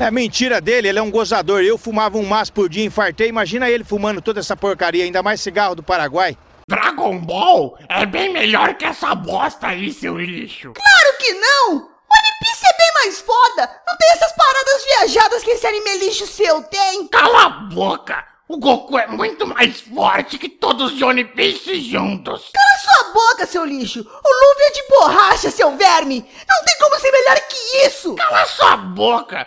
É mentira dele, ele é um gozador. Eu fumava um maço por dia, infartei. Imagina ele fumando toda essa porcaria, ainda mais cigarro do Paraguai. Dragon Ball é bem melhor que essa bosta aí, seu lixo. Claro que não! One Piece é bem mais foda! Não tem essas paradas viajadas que esse anime lixo seu tem! Cala a boca! O Goku é muito mais forte que todos os One Piece juntos. Cala sua boca, seu lixo! O Luffy é de borracha, seu verme! Não tem como ser melhor que isso! Cala sua boca,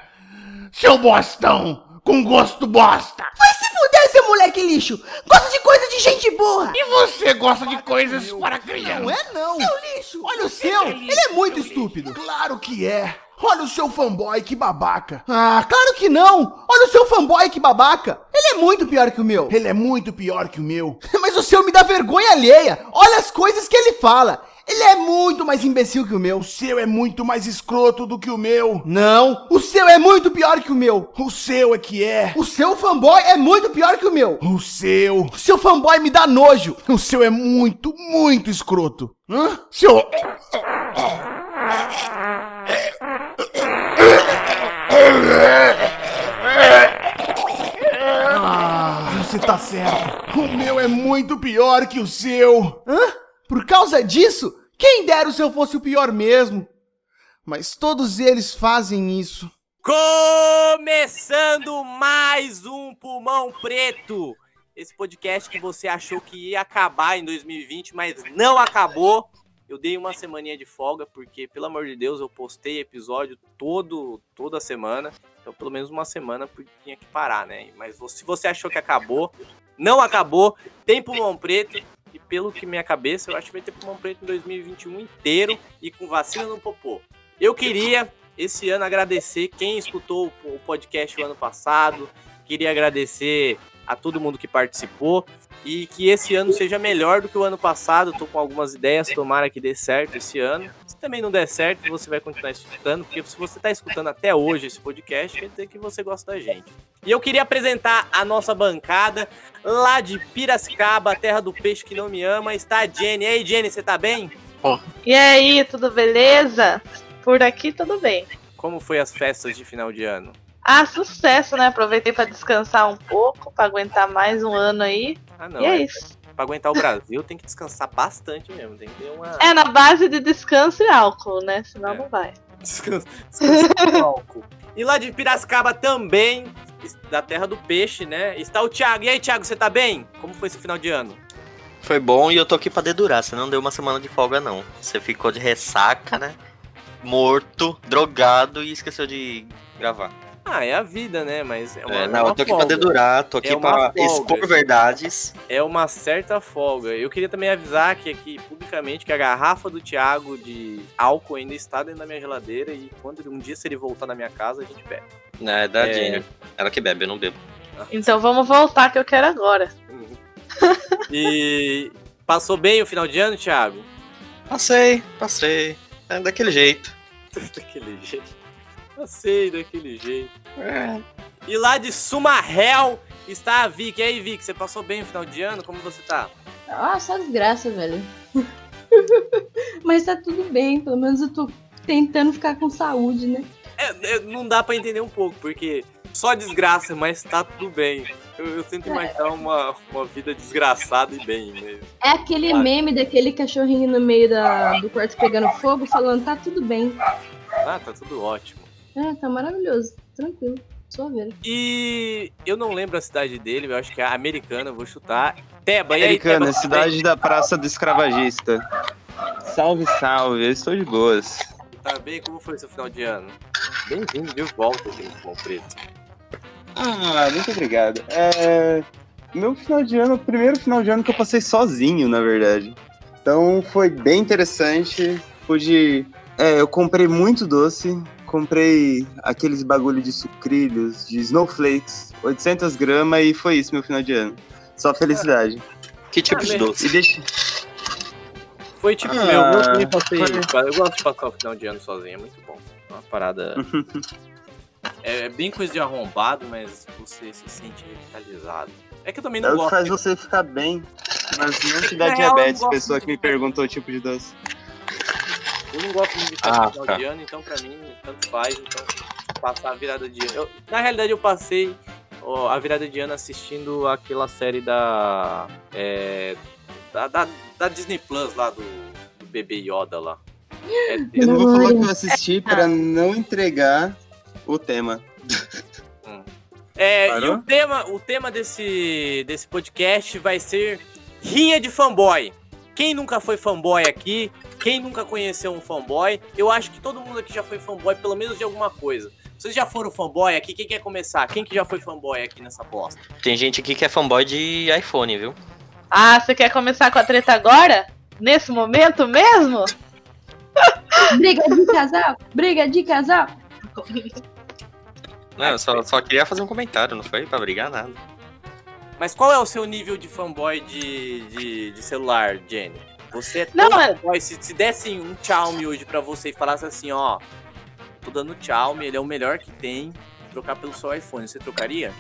seu bostão! Com gosto bosta! Vai se fuder, seu moleque lixo! Gosta de coisa de gente burra! E você gosta de coisas para crianças? Não é não! Seu lixo! Olha o seu! Ele é muito estúpido! Claro que é! Olha o seu fanboy, que babaca! Ah, claro que não! Olha o seu fanboy, que babaca! Ele é muito pior que o meu! Ele é muito pior que o meu! Mas o seu me dá vergonha alheia! Olha as coisas que ele fala! Ele é muito mais imbecil que o meu! O seu é muito mais escroto do que o meu! Não! O seu é muito pior que o meu! O seu é que é! O seu fanboy é muito pior que o meu! O seu! O seu fanboy me dá nojo! O seu é muito, muito escroto! Hã? Seu. Ah, você tá certo! O meu é muito pior que o seu! Hã? Por causa disso? Quem dera se eu fosse o pior mesmo! Mas todos eles fazem isso. Começando mais um Pulmão Preto. Esse podcast que você achou que ia acabar em 2020, mas não acabou. Eu dei uma semaninha de folga porque, pelo amor de Deus, eu postei episódio todo toda semana. Então, pelo menos uma semana tinha que parar, né? Mas se você achou que acabou, não acabou. Tem Pulmão Preto. E pelo que minha cabeça, eu acho que vai ter Pulmão Preto em 2021 inteiro e com vacina no popô. Eu queria esse ano agradecer quem escutou o podcast o ano passado. Queria agradecer a todo mundo que participou e que esse ano seja melhor do que o ano passado. Tô com algumas ideias, tomara que dê certo esse ano. Se também não der certo, você vai continuar escutando, porque se você está escutando até hoje esse podcast, quer dizer que você gosta da gente. E eu queria apresentar a nossa bancada lá de Piracicaba, terra do peixe que não me ama. Está a Jenny. E aí, Jenny, você tá bem? E aí, tudo beleza? Por aqui tudo bem. Como foi as festas de final de ano? Ah, sucesso, né? Aproveitei para descansar um pouco, para aguentar mais um ano aí. Ah, não. e é, é isso. Pra aguentar o Brasil tem que descansar bastante mesmo. Tem que ter uma. É na base de descanso e álcool, né? Senão É. não vai. Descansa, descansa com álcool. E lá de Piracicaba também, da terra do peixe, né? Está o Thiago. E aí, Thiago, você tá bem? Como foi esse final de ano? Foi bom e eu tô aqui pra dedurar. Você não deu uma semana de folga, não. Você ficou de ressaca, né? Morto, drogado e esqueceu de gravar. Ah, é a vida, né? Mas é uma, É, é não, uma eu tô aqui folga. pra dedurar, tô aqui É pra folga. expor verdades. É uma certa folga. Eu queria também avisar que aqui, publicamente, que a garrafa do Thiago de álcool ainda está dentro da minha geladeira e quando um dia se ele voltar na minha casa, a gente bebe. É, da É. Jenny. Ela que bebe, eu não bebo. Então vamos voltar que eu quero agora. E passou bem o final de ano, Thiago? Passei, passei. É daquele jeito. daquele jeito. Passei daquele jeito. É. E lá de Sumarrel está a Vicky. E aí, Vicky, você passou bem o final de ano? Como você tá? Ah, só desgraça, velho. Mas tá tudo bem, pelo menos eu tô tentando ficar com saúde, né? É, é, não dá pra entender um pouco, porque só desgraça, mas tá tudo bem. Eu, eu tento imaginar uma, uma vida desgraçada e bem mesmo. É aquele Claro. meme daquele cachorrinho no meio da, do quarto pegando fogo, falando, tá tudo bem. Ah, tá tudo ótimo. É, tá maravilhoso, tranquilo, só ver. E eu não lembro a cidade dele, eu acho que é americana, vou chutar. Teba, e aí, Americana, Teba, cidade da Praça do Escravagista. Salve, salve, eu estou de boas. Tá bem? Como foi seu final de ano? Bem-vindo de volta aqui no Pão Preto. Ah, muito obrigado. É. Meu final de ano, o primeiro final de ano que eu passei sozinho, na verdade. Então foi bem interessante. Pude. É, eu comprei muito doce. Comprei aqueles bagulho de sucrilhos, de snowflakes, 800 gramas e foi isso meu final de ano. Só felicidade. Que tipo Ah, de doce? E deixa. Foi tipo Ah, meu, eu também passei. foi. Eu gosto de passar o final de ano sozinho, é muito bom. É uma parada. é, é bem coisa de arrombado, mas você se sente revitalizado. É que eu também É não que gosto. faz de- você ficar bem. Mas não te dá eu diabetes, pessoa que me perguntou o tipo de doce. Eu não gosto muito de Ah, passar o final tá. de ano, então pra mim, tanto faz. Então, passar a virada de ano. Eu- na realidade, eu passei ó, a virada de ano assistindo aquela série da. é, da, da, da Disney Plus lá do, do bebê Yoda lá. É, Eu não vou falar que eu assisti pra não entregar o tema. É, e o tema, o tema desse, desse podcast vai ser rinha de fanboy. Quem nunca foi fanboy aqui? Quem nunca conheceu um fanboy? Eu acho que todo mundo aqui já foi fanboy, pelo menos de alguma coisa. Vocês já foram fanboy aqui? Quem quer começar? Quem que já foi fanboy aqui nessa bosta? Tem gente aqui que é fanboy de iPhone, viu? Ah, você quer começar com a treta agora? Nesse momento mesmo? Briga de casal? Briga de casal? Não, eu só, só queria fazer um comentário, não foi pra brigar nada. Mas qual é o seu nível de fanboy de, de, de celular, Jenny? Você é Não, tão é- fanboy, se, se dessem um Xiaomi hoje pra você e falasse assim, ó, tô dando Xiaomi, ele é o melhor que tem, trocar pelo seu iPhone, você trocaria?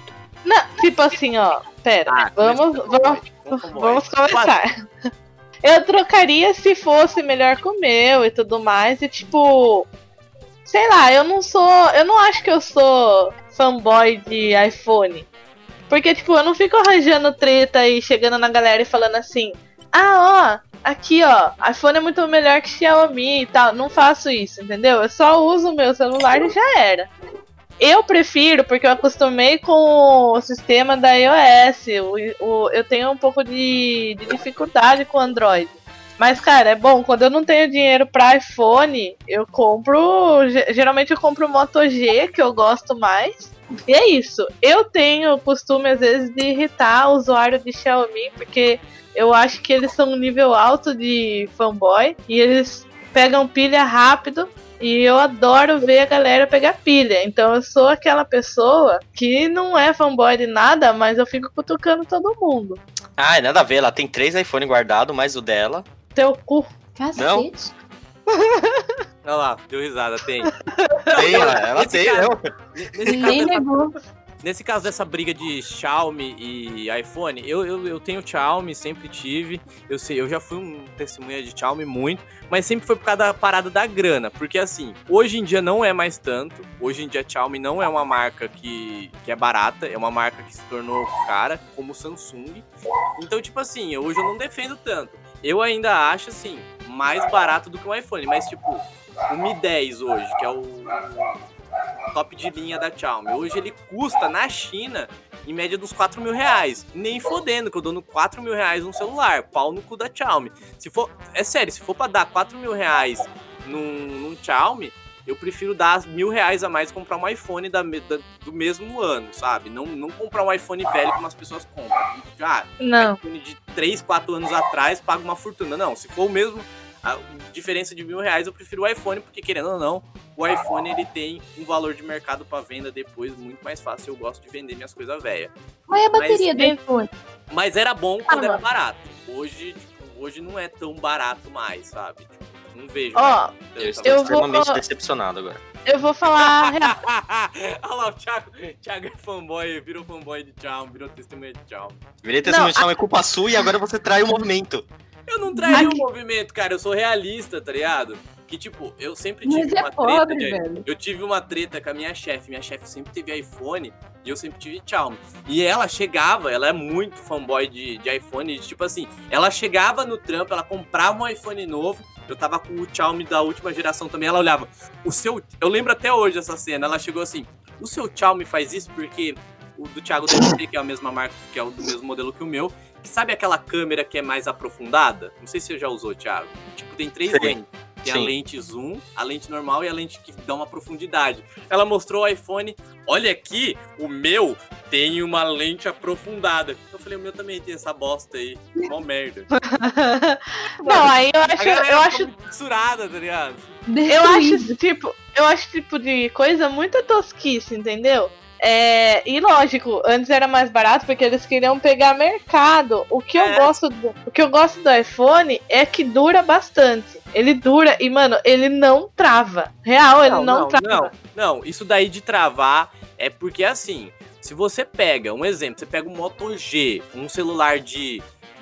Não, tipo assim, ó. Pera, Ah, vamos, vamos, fanboy. vamos começar. Eu trocaria se fosse melhor que o meu e tudo mais. E tipo. Sei lá, eu não sou. Eu não acho que eu sou fanboy de iPhone. Porque, tipo, eu não fico arranjando treta e chegando na galera e falando assim: Ah, ó, aqui, ó, iPhone é muito melhor que Xiaomi e tal. Não faço isso, entendeu? Eu só uso o meu celular e já era. Eu prefiro, porque eu acostumei com o sistema da iOS. O, o- eu tenho um pouco de, de dificuldade com Android. Mas, cara, é bom. Quando eu não tenho dinheiro pra iPhone, eu compro. ge- Geralmente eu compro o Moto G, que eu gosto mais. E é isso. Eu tenho o costume, às vezes, de irritar o usuário de Xiaomi, porque eu acho que eles são um nível alto de fanboy e eles pegam pilha rápido. E eu adoro ver a galera pegar pilha. Então eu sou aquela pessoa que não é fanboy de nada, mas eu fico cutucando todo mundo. Ah, nada a ver, ela tem três iPhone guardado, mais o dela. Teu cu. Cacete. Olha lá, deu risada, tem. Tem, ela, ela tem, caso- não. Nesse caso, Nem negou. Nesse caso dessa briga de Xiaomi e iPhone, eu, eu, eu tenho Xiaomi, sempre tive. Eu sei, eu já fui um testemunha de Xiaomi muito, mas sempre foi por causa da parada da grana. Porque assim, hoje em dia não é mais tanto. Hoje em dia Xiaomi não é uma marca que, que é barata, é uma marca que se tornou cara, como Samsung. Então, tipo assim, hoje eu não defendo tanto. Eu ainda acho, assim, mais barato do que um iPhone, mas tipo, o Mi 10 hoje, que é o top de linha da Xiaomi. Hoje ele custa na China em média dos 4 mil reais. Nem fodendo que eu dou no 4 mil reais um celular. Pau no cu da Xiaomi. Se for, é sério, se for pra dar 4 mil reais num, num Xiaomi, eu prefiro dar mil reais a mais e comprar um iPhone da, da- do mesmo ano, sabe? Não, não comprar um iPhone velho como as pessoas compram. Ah, Não. iPhone de 3, 4 anos atrás paga uma fortuna. Não, se for o mesmo, a diferença de mil reais, eu prefiro o iPhone, porque querendo ou não, o iPhone ele tem um valor de mercado para venda depois muito mais fácil. Eu gosto de vender minhas coisas velhas. Mas e a bateria Mas- do iPhone? Mas era bom quando Ah, era barato. Hoje, tipo, hoje não é tão barato mais, sabe? Tipo, não vejo. Ó, mais Eu estou Eu vou- extremamente decepcionado agora. eu vou falar. a real. Olha lá, o Thiago, Thiago é fanboy, virou fanboy de tchau, virou testemunha de tchau. Virei testemunho Não, de Xiaomi, é culpa sua e agora você trai o movimento. Eu não traria o movimento, cara. Eu sou realista, tá ligado? Que, tipo, eu sempre tive Mas é uma pobre, treta. de-. Eu tive uma treta com a minha chefe. Minha chefe sempre teve iPhone e eu sempre tive Xiaomi. E ela chegava, ela é muito fanboy de, de iPhone. de, tipo assim, ela chegava no trampo, ela comprava um iPhone novo. Eu tava com o Xiaomi da última geração também. Ela olhava, o seu. Eu lembro até hoje essa cena. Ela chegou assim: o seu Xiaomi faz isso porque o do Thiago deve que é a mesma marca, que é o do mesmo modelo que o meu. Sabe aquela câmera que é mais aprofundada? Não sei se você já usou, Thiago. Tipo, tem três Sim. lentes. Tem a Sim. lente zoom, a lente normal e a lente que dá uma profundidade. Ela mostrou o iPhone. Olha aqui, o meu tem uma lente aprofundada. Eu falei, o meu também tem essa bosta aí. Mó merda. Não, aí eu A acho, eu acho fissurada, tá ligado? Eu acho tipo, eu acho esse tipo de coisa muito tosquice, entendeu? É, e lógico, antes era mais barato porque eles queriam pegar mercado. O que eu É. gosto do, o que eu gosto do iPhone é que dura bastante. Ele dura e mano, ele não trava. Real, ele não, trava. Não, não, isso daí de travar é porque assim, se você pega, um exemplo, você pega um Moto G, um celular de,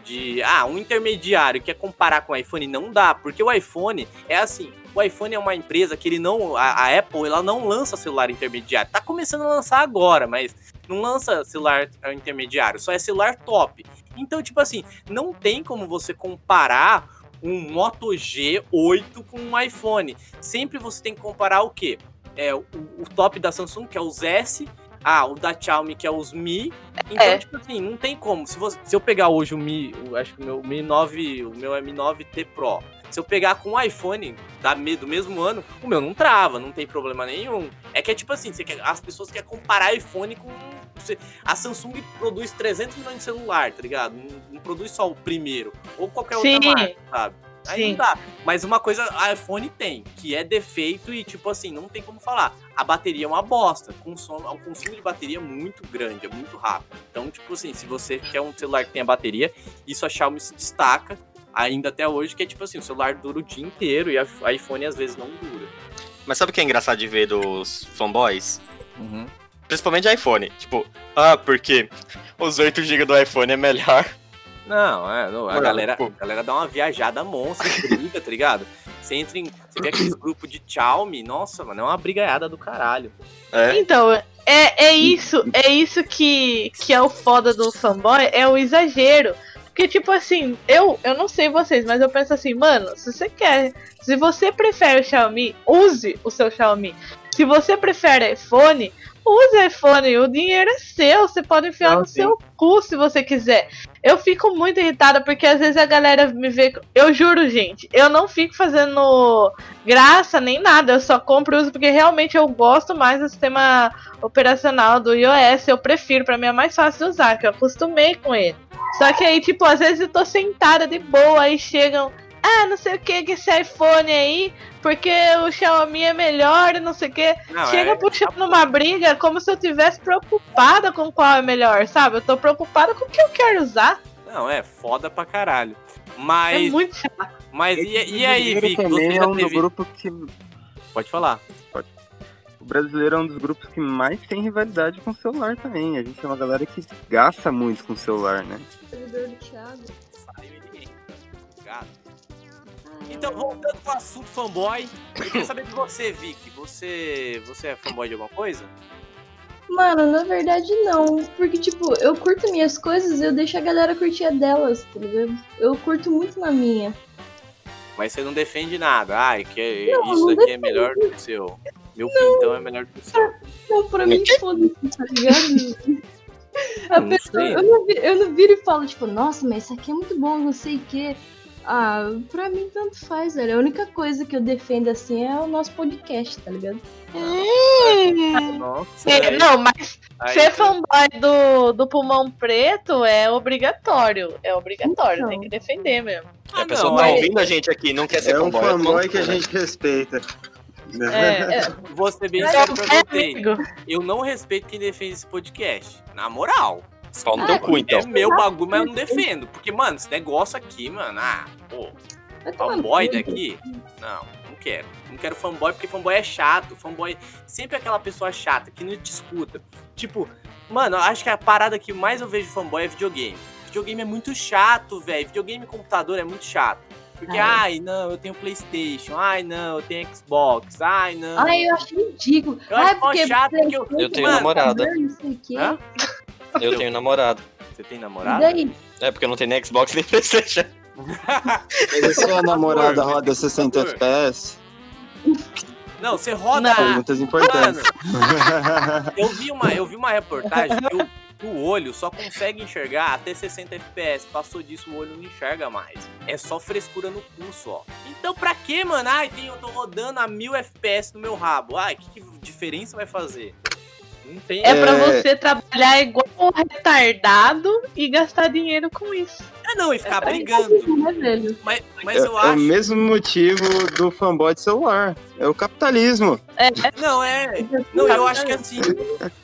de ah, um intermediário quer comparar com o iPhone, não dá, porque o iPhone é assim, o iPhone é uma empresa que ele não, a, a Apple, ela não lança celular intermediário. Tá começando a lançar agora, mas não lança celular intermediário, só é celular top. Então, tipo assim, não tem como você comparar um Moto G8 com um iPhone. Sempre você tem que comparar o quê? É, o, o top da Samsung, que é os S, ah, o da Xiaomi, que é os Mi. Então, É. tipo assim, não tem como. Se, você- se eu pegar hoje o Mi, o- acho que o meu Mi 9, o meu M9T Pro, se eu pegar com o iPhone da, do mesmo ano, o meu não trava, não tem problema nenhum. É que é tipo assim, quer- as pessoas querem comparar iPhone com. você- a Samsung produz 300 milhões de celular, tá ligado? Não, não produz só o primeiro. Ou qualquer outra Sim. marca, sabe? Aí Sim. não dá. Mas uma coisa a iPhone tem, que é defeito e, tipo assim, não tem como falar. A bateria é uma bosta. Consome, o consumo de bateria é muito grande, é muito rápido. Então, tipo assim, se você quer um celular que tenha bateria, isso a Xiaomi se destaca ainda até hoje, que é tipo assim, o celular dura o dia inteiro e a iPhone às vezes não dura. Mas sabe o que é engraçado de ver dos fanboys? Principalmente de iPhone. Tipo, ah, porque os 8 GB do iPhone é melhor. Não, é, não, a, galera, pô. a galera dá uma viajada monstra, briga, tá ligado? Você entra em. Você vê aqueles grupos de Xiaomi, nossa, mano, é uma brigaiada do caralho. É. Então, é, é isso, é isso que, que é o foda do fanboy, é o exagero. Porque, tipo assim, eu, eu não sei vocês, mas eu penso assim, mano, se você quer. Se você prefere o Xiaomi, use o seu Xiaomi. Se você prefere iPhone, use iPhone. O dinheiro é seu. Você pode enfiar Não, no sim. seu cu se você quiser. Eu fico muito irritada porque às vezes a galera me vê. Eu juro, gente, eu não fico fazendo graça nem nada. Eu só compro e uso porque realmente eu gosto mais do sistema operacional do iOS. Eu prefiro, pra mim é mais fácil de usar, que eu acostumei com ele. Só que aí, tipo, às vezes eu tô sentada de boa, aí chegam. Ah, não sei o que, que esse iPhone aí, porque o Xiaomi é melhor e não sei o que. Não, Chega é- puxando uma briga como se eu tivesse preocupada com qual é melhor, sabe? Eu tô preocupada com o que eu quero usar. Não, é foda pra caralho. É Mas, muito chato. mas e, e aí, Vic? Você também é um do grupo que. Pode falar. O brasileiro é um dos grupos que mais tem rivalidade com o celular também. A gente é uma galera que gasta muito com o celular, né? Servidor do Thiago. Saiu ninguém. Obrigado. Então, voltando pro assunto fanboy, eu queria saber de você, Vic. Você, você é fanboy de alguma coisa? Mano, na verdade não. Porque, tipo, eu curto minhas coisas e eu deixo a galera curtir a delas, tá ligado? Eu curto muito na minha. Mas você não defende nada. Ai, que Não, isso não aqui é melhor do que o seu. Meu pintão é melhor do que o seu. Não, pra mim, foda-se, tá ligado? A Não pessoa, eu, não eu não viro e falo, tipo, nossa, mas isso aqui é muito bom, não sei o quê. Ah, pra mim tanto faz, velho. A única coisa que eu defendo assim é o nosso podcast, tá ligado? Nossa, É, aí- não, mas aí ser fanboy do, do pulmão preto é obrigatório. É obrigatório, Então. tem que defender mesmo. Ah, a pessoa não, tá aí- ouvindo a gente aqui, não quer ser É um fanboy. fanboy não, que a né? gente respeita. É, Vou ser bem é, sincero pra é. Eu não respeito quem defende esse podcast. Na moral. Só no teu cu, então. É meu bagulho, mas eu não defendo. Porque, mano, esse negócio aqui, mano, ah, pô, fanboy daqui? Não, não quero. Não quero fanboy porque fanboy é chato. Fanboy sempre é aquela pessoa chata que não te escuta. Tipo, mano, eu acho que a parada que mais eu vejo fanboy é videogame. Videogame é muito chato, velho. Videogame e computador é muito chato. Porque, Ah, ai, não, eu tenho Playstation. Ai, não, eu tenho Xbox. Ai, não. Ai, eu acho ridículo. Eu Ai, acho porque chato porque eu- Eu tenho Mano, namorada. Não sei o quê. Hã? Eu tenho namorado. Você tem E namorado? daí? É porque eu não tenho nem Xbox nem Playstation. Mas a sua namorada roda 60 Por FPS? Não, você roda. Perguntas importantes. Eu vi uma, eu vi uma reportagem que o, o olho só consegue enxergar até 60 FPS. Passou disso, o olho não enxerga mais. É só frescura no cu só. Então pra que, mano? Ai, tem, eu tô rodando a 1000 FPS no meu rabo. Ai, que, que diferença vai fazer? É pra É. você trabalhar igual um retardado e gastar dinheiro com isso. Ah, não, e ficar É brigando. Né, velho? Mas, mas É, eu é o acho. mesmo motivo do fanboy de celular. É o capitalismo. Não, é. Não, eu acho que assim.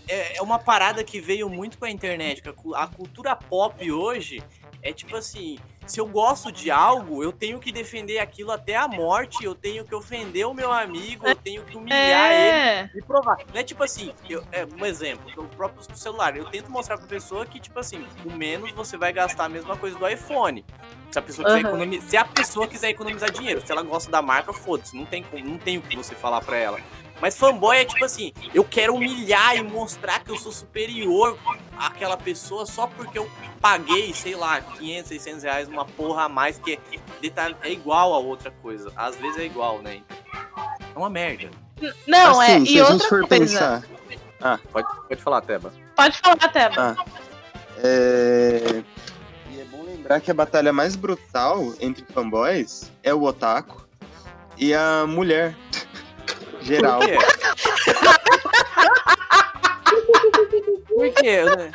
É, é uma parada que veio muito com a internet. A cultura pop hoje é tipo assim. Se eu gosto de algo, eu tenho que defender aquilo até a morte, eu tenho que ofender o meu amigo, eu tenho que humilhar ele É. e provar. Não é tipo assim, eu, é, um exemplo, o próprio celular. Eu tento mostrar pra pessoa que, tipo assim, com menos você vai gastar a mesma coisa do iPhone. Se a pessoa quiser, Aham. economi- se a pessoa quiser economizar dinheiro, se ela gosta da marca, foda-se, não tem, não tem o que você falar pra ela. Mas fanboy é tipo assim, eu quero humilhar e mostrar que eu sou superior àquela pessoa só porque eu paguei, sei lá, 500, 600 reais numa porra a mais que detalhe, é igual a outra coisa. Às vezes é igual, né? É uma merda. Não, é. Assim, se E a gente outra for coisa. pensar. Pode, pode falar, Teba. Pode falar, Teba. Ah, é... E é bom lembrar que a batalha mais brutal entre fanboys é o otaku e a mulher. Geral. Por quê? Por quê? né?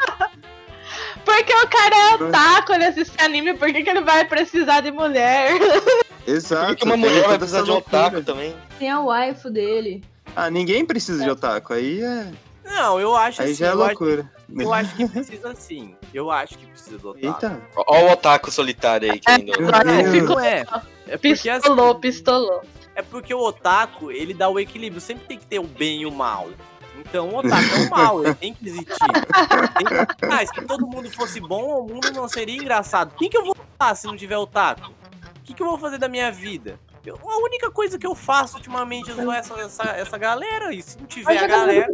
Porque o cara é otaku, ele assiste anime, por que, que ele vai precisar de mulher? Exato. Por que uma mulher vai precisar de loucura. otaku também? Tem a waifu dele. Ah, ninguém precisa de otaku. Aí é. Não, eu acho Aí assim, já é eu, acho, loucura. eu acho que precisa sim. Eu acho que precisa do otaku. Eita. Ó o otaku solitário aí. Meu Deus. Não é. É porque, assim, Pistolou, pistolou. é porque o otaku, ele dá o equilíbrio. Sempre tem que ter o bem e o mal. Então o otaku é o mal, ele tem que existir. Tem- Ah, se todo mundo fosse bom, o mundo não seria engraçado. Quem que eu vou falar se não tiver otaku? O que, que eu vou fazer da minha vida? Eu- a única coisa que eu faço ultimamente é zoar essa, essa, essa galera. E se não tiver a galera.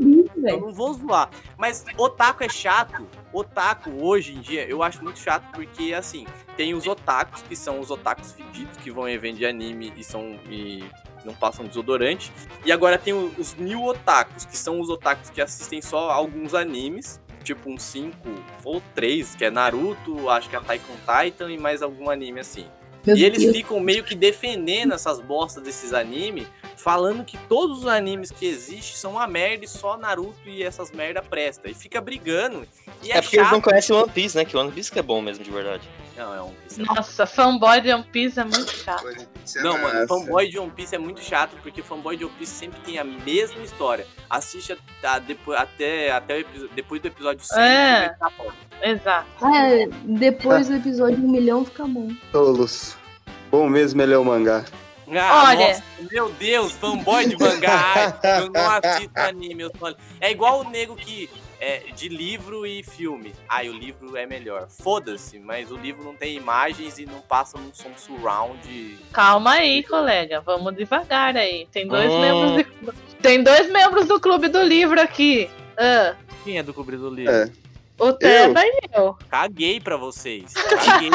Eu não vou zoar. Mas otaku é chato. Otaku, hoje em dia, eu acho muito chato porque, assim, tem os otakus, que são os otakus fedidos, que vão em evento de anime e são. E não passam desodorante. E agora tem os new otakus, que são os otakus que assistem só alguns animes. Tipo uns 5 ou 3, que é Naruto, acho que é Attack on Titan e mais algum anime assim. Meu E eles Deus. ficam meio que defendendo essas bostas desses animes, falando que todos os animes que existem são uma merda e só Naruto e essas merda presta. E fica brigando. E é, É porque eles não chato. conhecem One Piece, né? Que One Piece que é bom mesmo, de verdade. Não, é um Nossa, fanboy de One Piece é muito chato. Não, mano, fanboy de One Piece é muito chato, porque fanboy de One Piece sempre tem a mesma história. Assiste a- a- depois, até, até o episo- depois do episódio 100, É. tá bom. Exato. É, depois do episódio um milhão fica bom. Tolos. Bom mesmo ele é o mangá. Ah, Olha. nossa, meu Deus, fanboy de mangá. Eu não assisto anime. Eu só... É igual o nego que é de livro e filme. Ai, o livro é melhor. Foda-se, mas o livro não tem imagens e não passa num som surround. Calma aí, colega. Vamos devagar aí. Tem dois Hum. membros de... Tem dois membros do clube do livro aqui. Ah, Quem é do cobrir do livro? É. o Teba e eu. Caguei pra vocês. Caguei.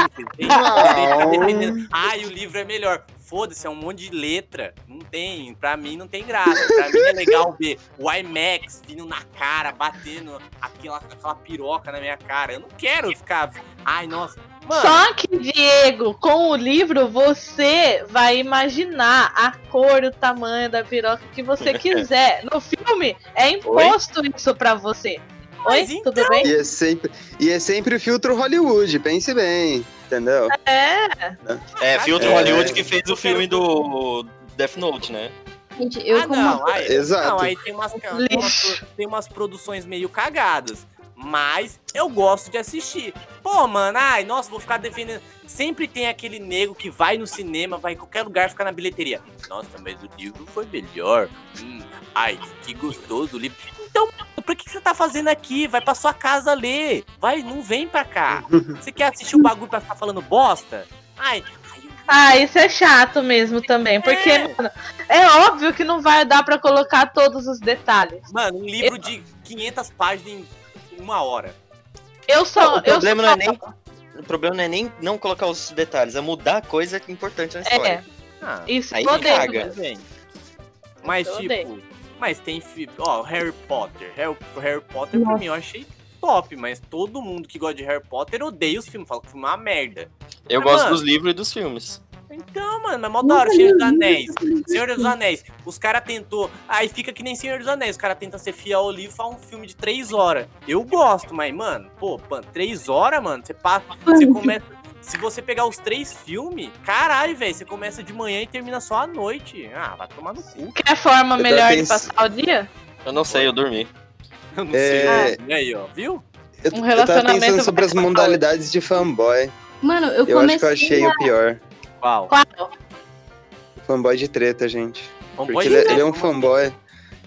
Ai, o livro é melhor. Foda-se, é um monte de letra. Não tem. Pra mim não tem graça. Pra mim é legal ver o IMAX vindo na cara, batendo aquela, aquela piroca na minha cara. Eu não quero ficar. Ai, nossa. Mano, Só que, Diego, com o livro você vai imaginar a cor e o tamanho da piroca que você quiser. No filme, é imposto isso pra você. Oi, Mas então- tudo bem? E é sempre, e é sempre o filtro Hollywood, pense bem, entendeu? É, É, Filtro É. Hollywood que fez o filme do Death Note, né? Gente, eu ah, como. não, aí, Exato. não, aí tem umas, tem, umas, tem umas produções meio cagadas. Mas eu gosto de assistir. Pô, mano, ai, nossa, vou ficar defendendo. Sempre tem aquele nego que vai no cinema, vai em qualquer lugar, fica na bilheteria. Nossa, mas o livro foi melhor. Hum, ai, que gostoso o livro. Então, por que, que você tá fazendo aqui? Vai pra sua casa ler. Vai, não vem pra cá. Você quer assistir o bagulho pra ficar falando bosta? Ai, Ah, isso é chato mesmo também, porque, É. mano, é óbvio que não vai dar pra colocar todos os detalhes. mano, um livro de 500 páginas em uma hora. Eu só. o eu problema só- não é nem. O problema não é nem não colocar os detalhes, é mudar a coisa que é importante na história. É, Ah, isso Aí eu caga. Mas, Eu tipo, odeio. Mas tem fi- ó, Harry Potter. Harry, Harry Potter pra mim eu achei top, mas todo mundo que gosta de Harry Potter odeia os filmes, fala que o filme é uma merda. Eu Mas, gosto mano, dos livros e dos filmes. Então, mano, mas mó da hora, Senhor dos Anéis. Senhor dos Anéis. Os caras tentou. Aí fica que nem Senhor dos Anéis. Os caras tentam ser fiel ao livro e faz um filme de três horas. Eu gosto, mas, mano, pô, mano, três horas, mano, você passa. Você começa. Se você pegar os três filmes, caralho, velho, você começa de manhã e termina só à noite. Ah, vai tomar no cu. Quer forma Eu melhor de passar o dia? Eu não sei, eu dormi. Eu não É, sei. E aí, ó, viu? Eu, Um eu tava relacionamento pensando sobre as modalidades de fanboy. Mano, eu, Eu acho que comecei eu achei a... o pior. Qual? Qual? Fanboy de treta, gente. Fanboy Porque de ele, treta? ele é um fanboy.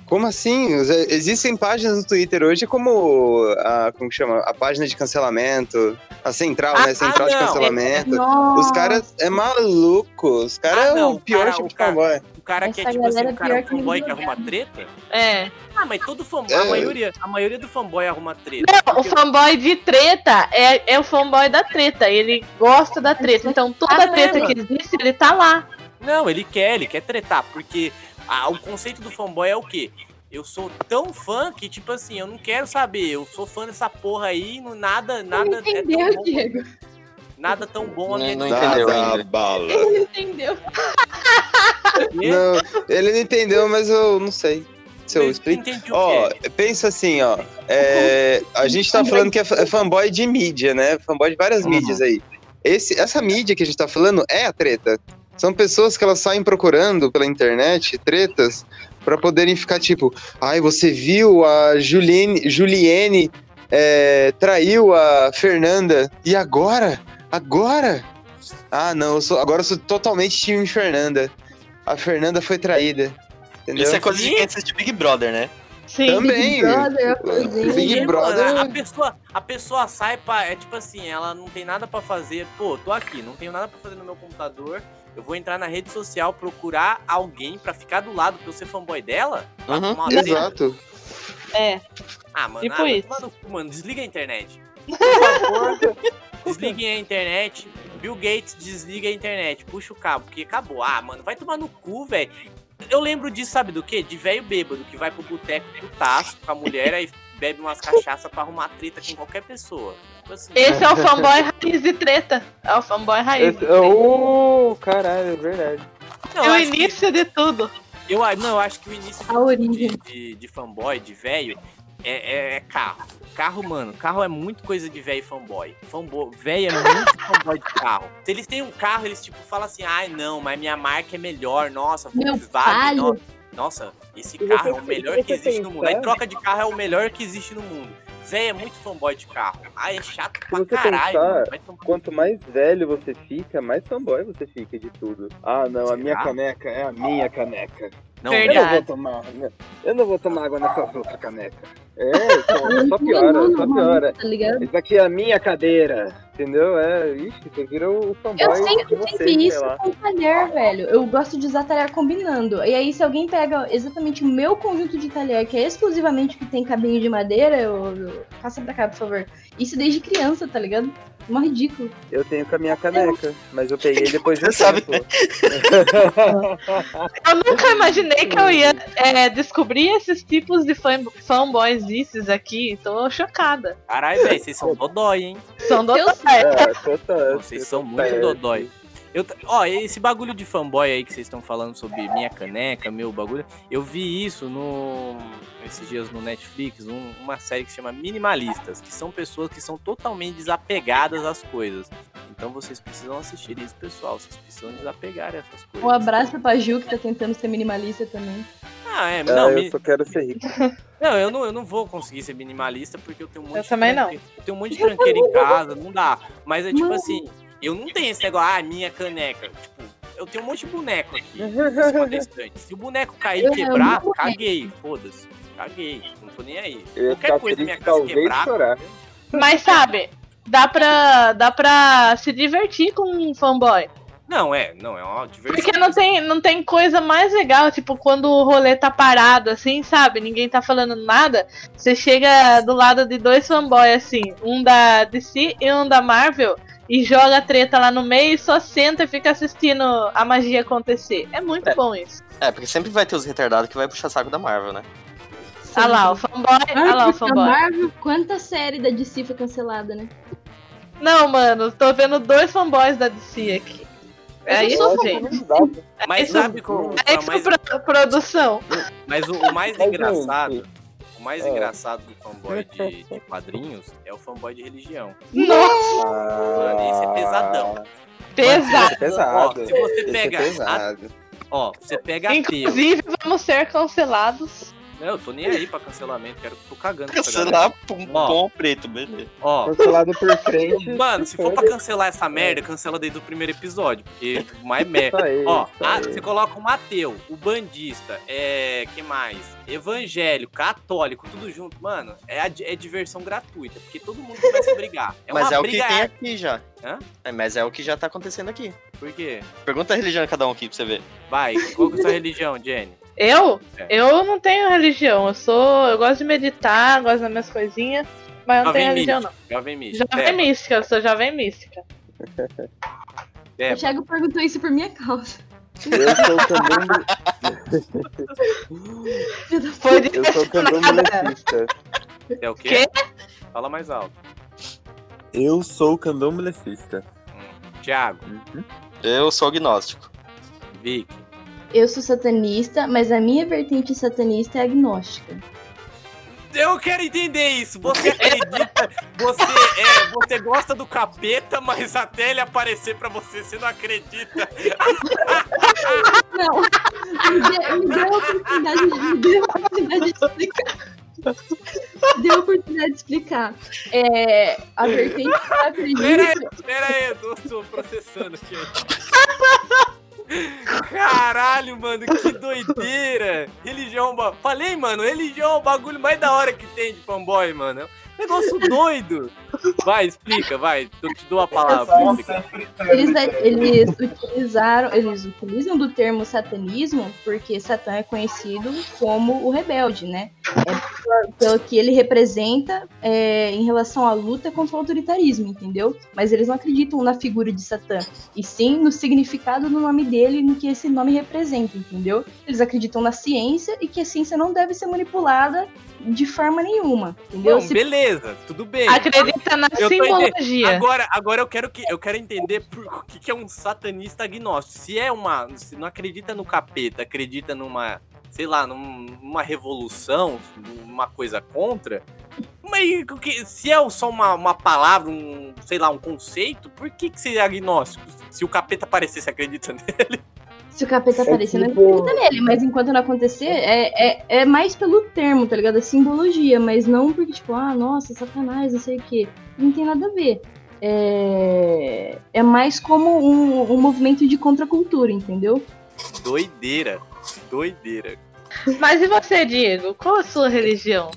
Como assim? Existem páginas no Twitter hoje como a, como que chama? A página de cancelamento, a central, Ah, né? Central de não. cancelamento. Nossa, Os caras é maluco. Os caras Ah, é o pior cara, tipo o de cara- fanboy. O cara que é tipo assim, o é cara é um que fanboy que arruma treta? É. Ah, mas todo fanboy, É. a maioria, a maioria do fanboy arruma treta. Não, o fanboy de treta é, é o fanboy da treta. Ele gosta da treta. Então toda Ah, treta é, que existe, ele tá lá. Não, ele quer, ele quer tretar, porque ah, o conceito do fanboy é o quê? Eu sou tão fã que, tipo assim, eu não quero saber. Eu sou fã dessa porra aí, não, nada, nada Não é tão entendeu, bom, Diego. nada tão bom a minha Não, não entendeu ainda. bala. Ele entendeu. Não, ele não entendeu, mas eu não sei se eu explico. Ó, quê? pensa assim, ó. é, a gente tá falando que é é fanboy de mídia, né? Fanboy de várias Uhum. mídias aí. Esse, essa mídia que a gente tá falando é a treta. São pessoas que elas saem procurando pela internet tretas pra poderem ficar tipo, ai, você viu a Juliane, Juliane é, traiu a Fernanda e agora? Agora? Ah, não, eu sou, agora eu sou totalmente time Fernanda. A Fernanda foi traída. Entendeu? Isso é coisa de assiste Big Brother, né? Sim. Também. Big Brother. Big Mano, Brother. a, a pessoa, a pessoa sai pra. É tipo assim, ela não tem nada pra fazer. Pô, tô aqui, não tenho nada pra fazer no meu computador. Eu vou entrar na rede social, procurar alguém pra ficar do lado pra eu ser fanboy dela? Pra Uhum? Exato. É. Ah, mano, Tipo ah, vai isso. tomar no cu, mano. Desliga a internet. Por favor, desliguem a internet. Bill Gates desliga a internet. Puxa o cabo, porque acabou. Ah, mano, vai tomar no cu, velho. Eu lembro disso, sabe do quê? De velho bêbado que vai pro boteco do taço com a mulher aí bebe umas cachaças pra arrumar treta com qualquer pessoa. Tipo assim, Esse é o fanboy raiz de treta. É o fanboy raiz. Esse, oh, caralho, é verdade. não, É o acho que- início de tudo. Eu, não, eu acho que o início de, de, de fanboy, de velho, é, é- é carro. Carro, mano, carro é muito coisa de velho fanboy. Fanboy, velho é muito fanboy de carro. Se eles têm um carro, eles tipo falam assim, ai não, mas minha marca é melhor, nossa, Meu Volkswagen, nossa, nossa, esse Se carro é o melhor que existe no mundo. Aí troca de carro é o melhor que existe no mundo. Velho é muito fanboy de carro. Ai, é chato pra você caralho, pensar, Quanto mais velho você fica, mais fanboy você fica de tudo. Ah, não, a minha Será? caneca é a minha caneca. Não, Eu não vou tomar, né? eu não vou tomar água nessas outras canecas. É, só, só piora, só piora. Tá ligado? Isso aqui é a minha cadeira, entendeu? É, ixi, você vira o fanboy Eu sempre tive sei isso lá. com talher, velho. Eu gosto de usar talher combinando. E aí, se alguém pega exatamente o meu conjunto de talher, que é exclusivamente o que tem cabinho de madeira, eu, eu... passa pra cá, por favor. Isso desde criança, tá ligado? Mó ridículo. Eu tenho com a minha caneca, mas eu peguei depois de um Você sabe, tempo. Eu nunca imaginei que eu ia é, descobrir esses tipos de fan, fanboys esses aqui. Tô chocada. Caralho, velho, vocês são dodói, hein? São do Eu É, total. Vocês são eu tô muito perto. dodói. Eu, ó, esse bagulho de fanboy aí que vocês estão falando sobre minha caneca, meu bagulho, eu vi isso no esses dias no Netflix, um- uma série que se chama Minimalistas, que são pessoas que são totalmente desapegadas às coisas. Então vocês precisam assistir isso, pessoal. Vocês precisam desapegar essas coisas. Um abraço pra Gil, que tá tentando ser minimalista também. Ah, é, Ah, não, eu mi- só quero ser rico. não, eu não, eu não vou conseguir ser minimalista porque eu tenho um monte Eu de também não. tranqueira- Eu tenho um monte de tranqueira em casa, não dá. Mas é tipo Mano. assim, eu não tenho esse negócio, ah, minha caneca. Tipo, eu tenho um monte de boneco aqui. Se o boneco cair e quebrar, caguei, foda-se. Caguei, não tô nem aí. Eu Qualquer coisa minha casa quebrar. chorar. Mas sabe, dá pra, dá pra se divertir com um fanboy. Não, é, não, é uma diversão. Porque não tem, não tem coisa mais legal, tipo, quando o rolê tá parado, assim, sabe? Ninguém tá falando nada. Você chega do lado de dois fanboys, assim, um da DC e um da Marvel, e joga a treta lá no meio e só senta e fica assistindo a magia acontecer. É muito É. bom isso. É, porque sempre vai ter os retardados que vai puxar saco da Marvel, né? Olha lá, o fanboy. Olha lá o a fanboy. Marvel, quanta série da DC foi cancelada, né? Não, mano, tô vendo dois fanboys da DC aqui. É isso, gente. Mas isso- sabe qual É a isso, mais, pro- produção. mas o, o mais Mas, engraçado, o mais é. engraçado do fanboy de, de quadrinhos é o fanboy de religião. Nossa, Mano, esse é pesadão. pesado. É pesado. Ó, se você pega é a pesado. Ó, você pega ateu. Inclusive, vamos ser cancelados. Não, eu tô nem aí pra cancelamento, quero tô cagando. Cancelar um Ó. pão preto, beleza. Ó, Cancelado por crente. mano, se for pra cancelar essa merda, cancela desde o primeiro episódio, porque mais merda. Aí, Ó, isso ah, você coloca o Mateu, o bandista, é. que mais? Evangélico, católico, tudo junto, mano, é, a- é diversão gratuita, porque todo mundo começa a brigar. É mas uma é o que briga tem ar- aqui já. Hã? É, mas é o que já tá acontecendo aqui. Por quê? Pergunta a religião de cada um aqui pra você ver. Vai, qual que é a sua religião, Jenny? Eu? É. Eu não tenho religião. Eu sou. Eu gosto de meditar, gosto das minhas coisinhas. Mas eu não tenho religião, mística, não. Jovem mística. Jovem É, mística, eu sou jovem mística. é, O Thiago perguntou isso por minha causa. Eu sou da Foi eu sou candomblessista. é o quê? Quê? Fala mais alto. Eu sou candomblessista. Thiago, Eu sou agnóstico. Vic, Eu sou satanista, mas a minha vertente satanista é agnóstica. Eu quero entender isso. Você acredita, você é, você gosta do capeta, mas até ele aparecer pra você, você não acredita. Não, me dê, me dê a oportunidade, me dê a oportunidade de explicar. Me dê a oportunidade de explicar. É, a vertente que Pera aí, pera aí, eu tô, tô processando aqui. Caralho, mano, que doideira! Religião, falei, mano, religião é o bagulho mais da hora que tem de fanboy, mano. É negócio doido. Vai, explica, vai, eu te dou a palavra. explicar. Eles, eles utilizaram, eles utilizam do termo satanismo porque Satã é conhecido como o rebelde, né? É pelo- pelo que ele representa é, em relação à luta contra o autoritarismo, entendeu? Mas eles não acreditam na figura de Satã, e sim no significado do nome dele e no que esse nome representa, entendeu? Eles acreditam na ciência e que a ciência não deve ser manipulada de forma nenhuma, entendeu? Bom, Se- beleza, tudo bem. Acredita na Eu simbologia. Agora, agora eu quero que eu quero entender por o que, que é um satanista agnóstico. Se é uma, se não acredita no capeta, acredita numa, sei lá, num- numa revolução, numa coisa contra. Mas se é só uma, uma palavra, um, sei lá, um conceito, por que que você é agnóstico? Se o capeta aparecer, você acredita nele? Se o capeta É aparecer, não tipo- acredita nele, mas enquanto não acontecer, é, é, é mais pelo termo, tá ligado? É simbologia, mas não porque, tipo, ah, nossa, satanás, não sei o quê. Não tem nada a ver. É, é mais como um, um movimento de contracultura, entendeu? Doideira, doideira. Mas e você, Diego? Qual a sua religião?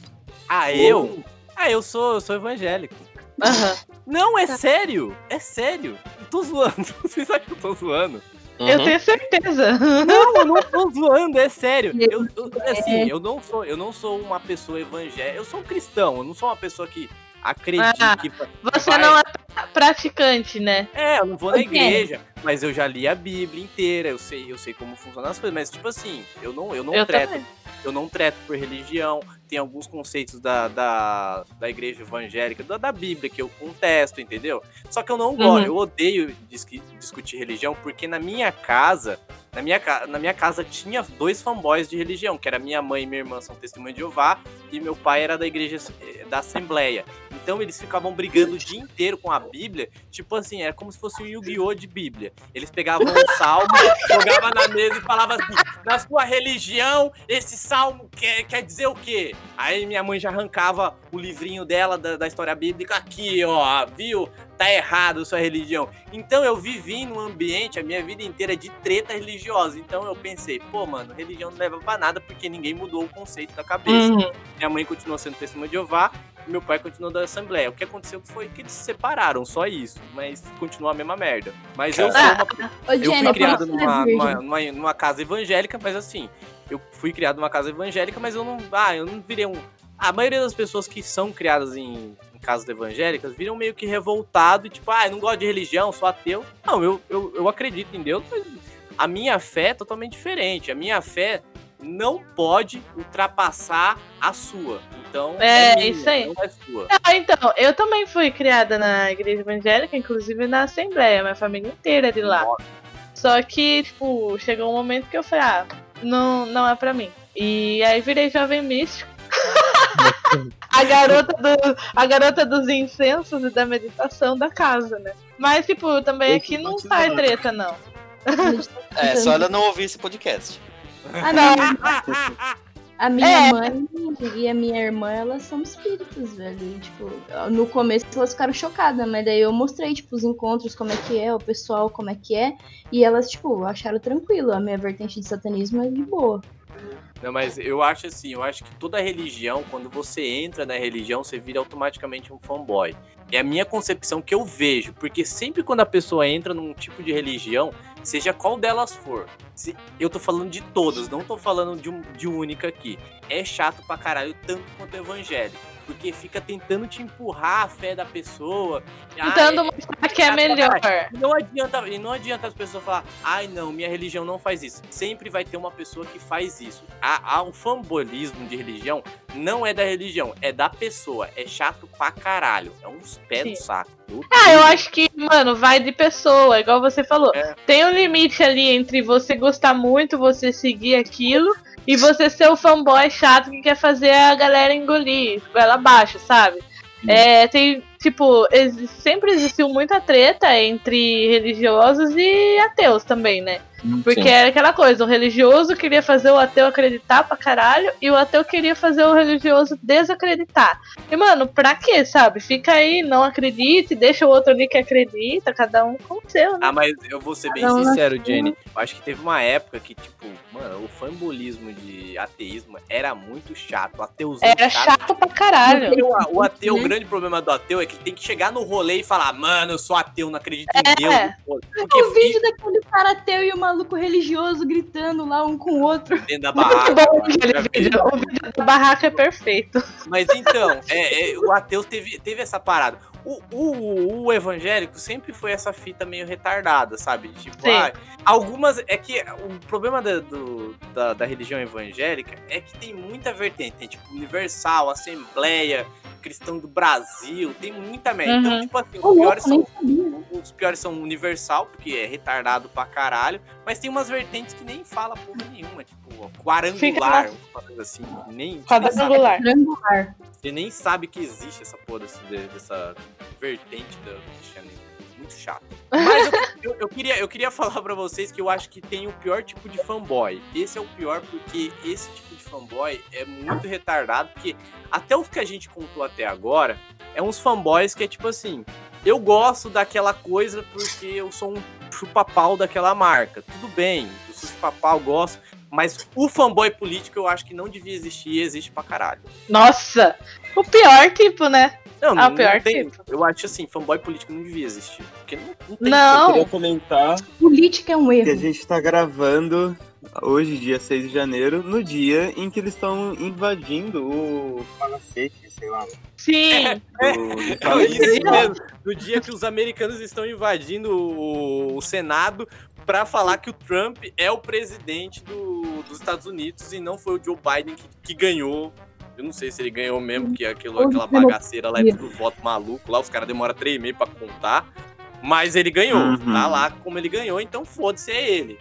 Ah, eu? Ah, eu sou, eu sou evangélico. Aham. Não, é sério, é sério. Eu tô zoando. Vocês acham que eu tô zoando? Eu Uhum. tenho certeza. Não, eu não tô zoando, é sério. Eu, eu- É. assim, eu não sou, eu não sou uma pessoa evangélica. Eu sou um cristão. Eu não sou uma pessoa que acredita Ah, que Você vai- não é pra- praticante, né? É, eu não vou na igreja, mas eu já li a Bíblia inteira. Eu sei, eu sei como funcionam as coisas. Mas tipo assim, eu não, eu não Eu treto. também. Eu não treto por religião. Tem alguns conceitos da, da, da igreja evangélica, da, da Bíblia, que eu contesto, entendeu? Só que eu não gosto, Uhum. eu odeio discutir religião, porque na minha casa, na minha, na minha casa tinha dois fanboys de religião, que era minha mãe e minha irmã são testemunhas de Jeová, e meu pai era da igreja eh, da Assembleia. Então eles ficavam brigando o dia inteiro com a Bíblia, tipo assim, era como se fosse um Yu-Gi-Oh! de Bíblia. Eles pegavam um salmo, jogavam na mesa e falavam assim: na sua religião, esse salmo quer, quer dizer o quê? Aí minha mãe já arrancava o livrinho dela da, da história bíblica aqui, ó, viu? Tá errado sua religião. Então eu vivi num ambiente a minha vida inteira de treta religiosa. Então eu pensei, pô, mano, religião não leva pra nada porque ninguém mudou o conceito da cabeça. Uhum. Minha mãe continuou sendo testemunha de Jeová e meu pai continuou da Assembleia. O que aconteceu foi que eles se separaram, só isso. Mas continua a mesma merda. Mas eu sou uma Ô, eu Jenny, fui criado é numa, numa, numa, numa casa evangélica, mas assim, eu fui criado numa casa evangélica, mas eu não. Ah, eu não virei um. A maioria das pessoas que são criadas em casas evangélicas viram meio que revoltado e tipo, ah, eu não gosto de religião, sou ateu. Não, eu, eu, eu acredito em Deus, mas a minha fé é totalmente diferente. A minha fé não pode ultrapassar a sua. Então, É, minha, isso aí. não é sua. Ah, então, eu também fui criada na igreja evangélica, inclusive na Assembleia, minha família inteira é de lá. Só que, tipo, chegou um momento que eu falei, ah, não, não é pra mim. E aí virei jovem místico. A, garota do, a garota dos incensos e da meditação da casa, né? Mas, tipo, também Esse aqui não sai treta, não. É, tentando- só ela não ouvir esse podcast. Ah, não. A minha É. mãe e a minha irmã, elas são espíritas, velho. E, tipo, no começo elas ficaram chocadas, mas daí eu mostrei, tipo, os encontros, como é que é, o pessoal, como é que é. E elas, tipo, acharam tranquilo. A minha vertente de satanismo é de boa. Não, mas eu acho assim, eu acho que toda religião, quando você entra na religião, você vira automaticamente um fanboy. É a minha concepção que eu vejo, porque sempre quando a pessoa entra num tipo de religião, seja qual delas for, se- eu tô falando de todas, não tô falando de, um, de única aqui. É chato pra caralho, tanto quanto o evangelho. Porque fica tentando te empurrar a fé da pessoa. Tentando é- mostrar que é melhor. Não adianta, e não adianta as pessoas falar, ai não, minha religião não faz isso. Sempre vai ter uma pessoa que faz isso. A, a- o fanbolismo de religião não é da religião, é da pessoa. É chato pra caralho. É uns pés Sim. do saco. Ah, eu acho que, mano, vai de pessoa, igual você falou. É. Tem um limite ali entre você gostar muito, você seguir aquilo, e você ser o fanboy chato que quer fazer a galera engolir, goela abaixo, sabe? É, tem, tipo, sempre existiu muita treta entre religiosos e ateus também, né? Porque Sim. era aquela coisa, o religioso queria fazer o ateu acreditar pra caralho e o ateu queria fazer o religioso desacreditar. E, mano, pra quê, sabe? Fica aí, não acredite, deixa o outro ali que acredita, cada um com o seu, né? Ah, mas eu vou ser bem Cada um na sincero. Jenny. Eu acho que teve uma época que, tipo, mano, o fanbolismo de ateísmo era muito chato. O ateuzão Era chato pra caralho. O, o ateu, o Uhum. grande problema do ateu é que tem que chegar no rolê e falar, mano, eu sou ateu, não acredito em É. Deus. pô." Porque O vídeo daquele cara ateu e o maluco religioso gritando lá um com o outro. dentro da Muito barraca. vi. vídeo. O vídeo da barraca é perfeito. Mas então, é, é, o ateu teve, teve essa parada. O, o, o evangélico sempre foi essa fita meio retardada, sabe? Tipo, ah, algumas. É que o problema da, do- da, da religião evangélica é que tem muita vertente. Tem tipo Universal, Assembleia, Cristão do Brasil, tem muita merda. Então, Uhum. tipo assim, os piores são nem sabia. Os piores são Universal, porque é retardado pra caralho, mas tem umas vertentes que nem fala porra nenhuma, tipo, quadrangular, lá. umas coisas assim, nem, Quadrangular. você nem sabe- Triangular. você nem sabe que existe essa porra dessa vertente do cristianismo. Muito chato. Mas eu, eu- eu queria, eu queria falar pra vocês que eu acho que tem o pior tipo de fanboy. Esse é o pior porque esse tipo de fanboy é muito retardado, porque até o que a gente contou até agora é uns fanboys que é tipo assim, eu gosto daquela coisa porque eu sou um chupa-pau daquela marca. Tudo bem, eu sou chupa-pau, gosto, mas o fanboy político eu acho que não devia existir e existe pra caralho. Nossa, o pior tipo, né? Não, Ah, não, o pior não tem, tipo. Eu acho assim, fanboy político não devia existir. Porque não, não tem. Eu Não, queria comentar Política é um que a erro. gente tá gravando hoje, dia 6 de janeiro, no dia em que eles estão invadindo o palacete, sei lá. sim. Do, do É isso mesmo. No dia que os americanos estão invadindo o, o Senado pra falar que o Trump é o presidente do- dos Estados Unidos e não foi o Joe Biden que, que ganhou. Eu não sei se ele ganhou mesmo, que aquilo, aquela bagaceira lá é tudo voto maluco. Lá os caras demoram três meses pra contar. Mas ele ganhou. Uhum. Tá lá como ele ganhou, então foda-se, é ele.